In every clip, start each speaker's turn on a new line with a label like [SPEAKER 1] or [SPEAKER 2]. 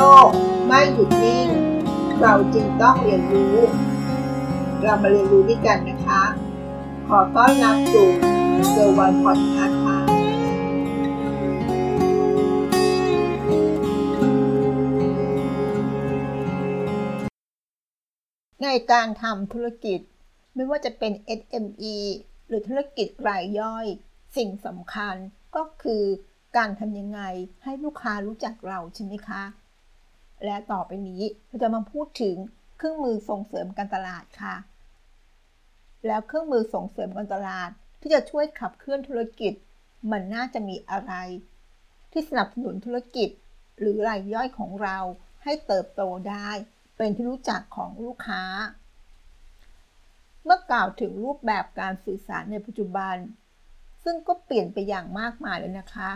[SPEAKER 1] ลกไม่หยุดนิ่ง เราจึงต้องเรียนรู้ เรามาเรียนรู้ด้วยกันนะคะ ขอต้อนรับสู่เซอร์วันพอดคาส์ค่ะในการทำธุรกิจ ไม่ว่าจะเป็น SME หรือธุรกิจรายย่อย สิ่งสำคัญก็คือการทำยังไงให้ลูกค้ารู้จักเราใช่ไหมคะ และต่อไปนี้เราจะมาพูดถึงเครื่องมือส่งเสริมการตลาดค่ะ แล้วเครื่องมือส่งเสริมการตลาด ที่จะช่วยขับเคลื่อนธุรกิจ มันน่าจะมีอะไร ที่สนับสนุนธุรกิจ หรือรายย่อยของเราให้เติบโตได้ เป็นที่รู้จักของลูกค้า เมื่อกล่าวถึงรูปแบบการสื่อสารในปัจจุบัน ซึ่งก็เปลี่ยนไปอย่างมากมายเลยนะคะ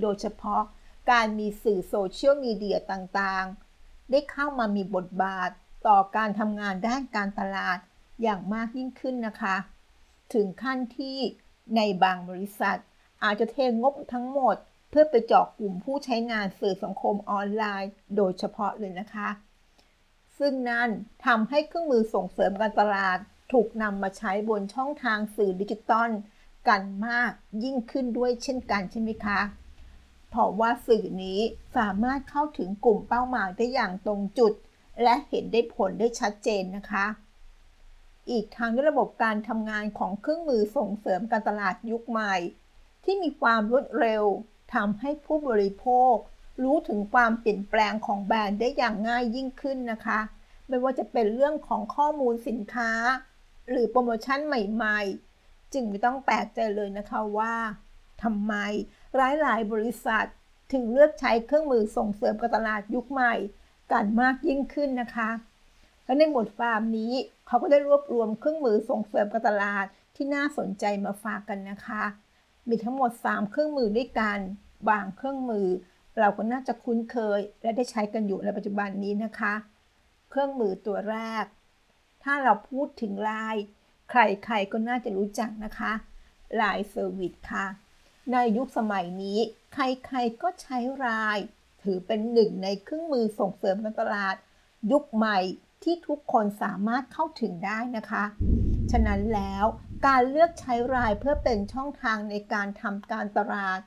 [SPEAKER 1] โดยเฉพาะ การมีสื่อโซเชียลมีเดียต่างๆ ได้เข้ามามีบทบาทต่อการทำงานด้านการตลาดอย่างมากยิ่งขึ้นนะคะ ถึงขั้นที่ในบางบริษัท อาจจะเทงบทั้งหมด เพื่อไปเจาะกลุ่มผู้ใช้งานสื่อสังคมออนไลน์โดยเฉพาะเลยนะคะ ซึ่งนั่นทำให้เครื่องมือส่งเสริมการตลาดถูกนำมาใช้บนช่องทางสื่อดิจิตอลกันมากยิ่งขึ้นด้วยเช่นกันใช่ไหมคะ ราะว่าสื่อนี้สามารถเข้าถึงกลุ่มเป้าหมายได้อย่างตรงจุด และเห็นได้ผลได้ชัดเจนนะคะ อีกทางด้วยระบบการทำงานของเครื่องมือส่งเสริมการตลาดยุคใหม่ ที่มีความรวดเร็วทำให้ผู้บริโภค รู้ถึงความเปลี่ยนแปลงของแบรนด์ได้อย่างง่ายยิ่งขึ้นนะคะ ไม่ว่าจะเป็นเรื่องของข้อมูลสินค้า หรือโปรโมชั่นใหม่ ๆ จึงไม่ต้องแปลกใจเลยนะคะว่าทำไม หลายหลายบริษัท ถึงเลือกใช้เครื่องมือส่งเสริมการตลาดยุคใหม่กันมากยิ่งขึ้นนะคะ และในบทควาร์มนี้เขาก็ได้รวบรวมเครื่องมือส่งเสริมการตลาดที่น่าสนใจมาฝากกันนะคะ มีทั้งหมด 3 เครื่องมือด้วยกันบางเครื่องมือ เราก็น่าจะคุ้นเคย และได้ใช้กันอยู่ในปัจจุบันนี้นะคะ เครื่องมือตัวแรก ถ้าเราพูดถึงไลน์ใครๆก็น่าจะรู้จักนะคะไลน์ service ค่ะ ในยุคสมัยนี้ ใครๆก็ใช้ไลน์ ถือเป็นหนึ่งในเครื่องมือส่งเสริมการตลาด ยุคใหม่ที่ทุกคนสามารถเข้าถึงได้นะคะ ฉะนั้นแล้วการเลือกใช้ไลน์เพื่อเป็นช่องทางในการทำการตลาด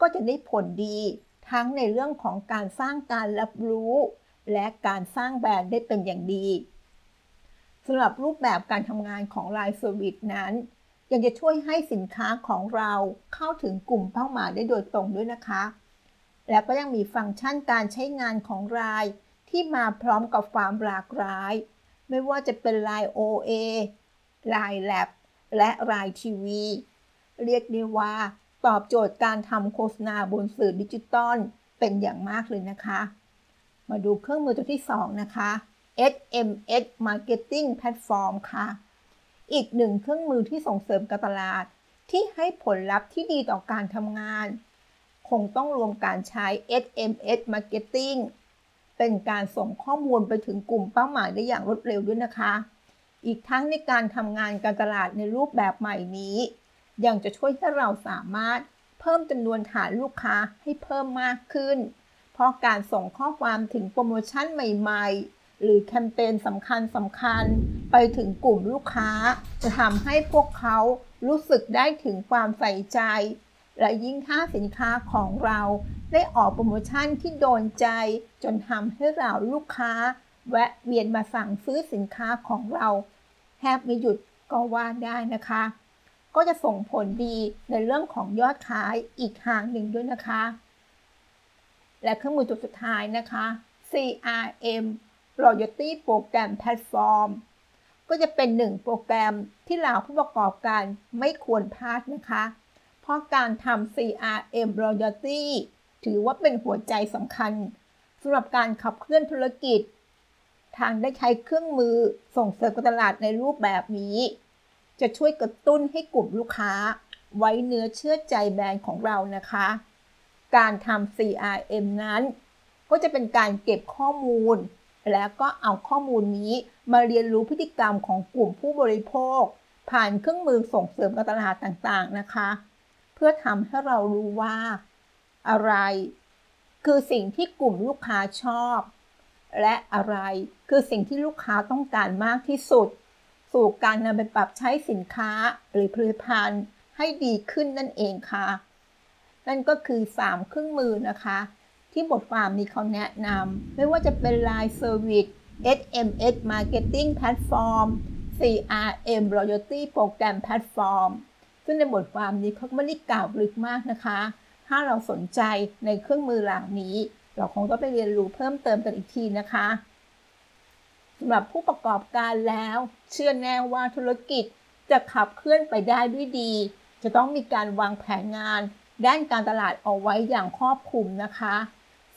[SPEAKER 1] ก็จะได้ผลดี ทั้งในเรื่องของการสร้างการรับรู้ และการสร้างแบรนด์ได้เป็นอย่างดีสำหรับรูปแบบการทำงานของไลน์ service นั้น ยังจะช่วยให้สินค้าของเราเข้าถึงกลุ่มเป้าหมายได้โดยตรงด้วยนะคะ แล้วก็ยังมีฟังก์ชันการใช้งานของไลน์ ที่มาพร้อมกับความหลากหลาย ไม่ว่าจะเป็น Line OA Line Lab และ Line TV เรียกได้ว่า ตอบโจทย์การทำโฆษณาบนสื่อดิจิตอลเป็นอย่างมากเลยนะคะ มาดูเครื่องมือตัวที่ 2 นะคะ SMS Marketing Platform ค่ะ อีกหนึ่งเครื่องมือที่ส่งเสริมการตลาด ที่ให้ผลลัพธ์ที่ดีต่อการทำงาน คงต้องรวมการใช้ SMS Marketing เป็นการส่งข้อมูลไปถึงกลุ่มเป้าหมายได้อย่างรวดเร็วด้วยนะคะ อีกทั้งในการทำงานการตลาดในรูปแบบใหม่นี้ ยังจะช่วยให้เราสามารถเพิ่มจำนวนฐานลูกค้าให้เพิ่มมากขึ้น เพราะการส่งข้อความถึงโปรโมชั่นใหม่ ๆ หรือแคมเปญสำคัญสำคัญไปถึงกลุ่มลูกค้า จะทำให้พวกเขารู้สึกได้ถึงความใส่ใจ และยิ่งถ้าสินค้าของเราได้ออกโปรโมชั่นที่โดนใจ จนทำให้เราลูกค้า แวะเวียนมาสั่งซื้อสินค้าของเราแทบไม่หยุดก็ว่าได้นะคะ ก็จะส่งผลดีในเรื่องของยอดขายอีกทางหนึ่งด้วยนะคะ และเครื่องมือตัวสุดท้ายนะคะ CRM Loyalty Program Platform ก็จะเป็นหนึ่งโปรแกรมที่เราผู้ประกอบการไม่ควรพลาดนะคะ เพราะการทำ CRM Loyalty ถือว่าเป็นหัวใจสำคัญสำหรับการขับเคลื่อนธุรกิจ ทางได้ใช้เครื่องมือส่งเสริมการตลาดในรูปแบบนี้ จะช่วยกระตุ้นให้กลุ่มลูกค้า ไว้เนื้อเชื่อใจแบรนด์ของเรานะคะ การทำ CRM นั้น ก็จะเป็นการเก็บข้อมูล แล้วก็เอาข้อมูลนี้มาเรียนรู้พฤติกรรมของกลุ่มผู้บริโภค ผ่านเครื่องมือส่งเสริมการตลาดต่างๆนะคะ เพื่อทำให้เรารู้ว่า อะไร คือสิ่งที่กลุ่มลูกค้าชอบ และอะไรคือสิ่งที่ลูกค้าต้องการมากที่สุด สู่การนำไปปรับใช้สินค้าหรือผลิตภัณฑ์ให้ดีขึ้นนั่นเองค่ะ นั่นก็คือ 3 เครื่องมือนะคะ ที่บทความนี้เขาแนะนำไม่ว่าจะเป็น Line Service SMS Marketing Platform CRM Loyalty Program Platform ซึ่งในบทความนี้เขาไม่ได้กล่าวลึกมากนะคะ ถ้าเราสนใจในเครื่องมือเหล่านี้ เราคงต้องไปเรียนรู้เพิ่มเติมกันอีกทีนะคะสำหรับผู้ประกอบการแล้ว เชื่อแน่ว่าธุรกิจจะขับเคลื่อนไปได้ด้วยดี จะต้องมีการวางแผนงาน ด้านการตลาดเอาไว้อย่างครอบคลุมนะคะ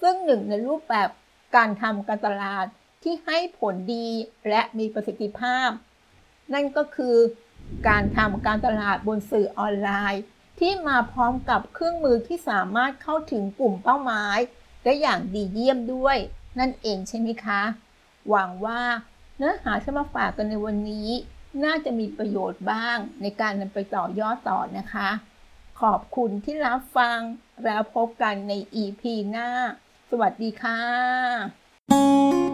[SPEAKER 1] ซึ่งหนึ่งในรูปแบบการทำการตลาดที่ให้ผลดีและมีประสิทธิภาพ นั่นก็คือการทำการตลาดบนสื่อออนไลน์ ที่มาพร้อมกับเครื่องมือที่สามารถเข้าถึงกลุ่มเป้าหมาย ได้อย่างดีเยี่ยมด้วย นั่นเองใช่ไหมคะ หวังว่าเนื้อหาที่มาฝากกันในวันนี้ น่าจะมีประโยชน์บ้างในการนำไปต่อยอดต่อนะคะ ขอบคุณที่รับฟังแล้วพบกันใน EP หน้า สวัสดีค่ะ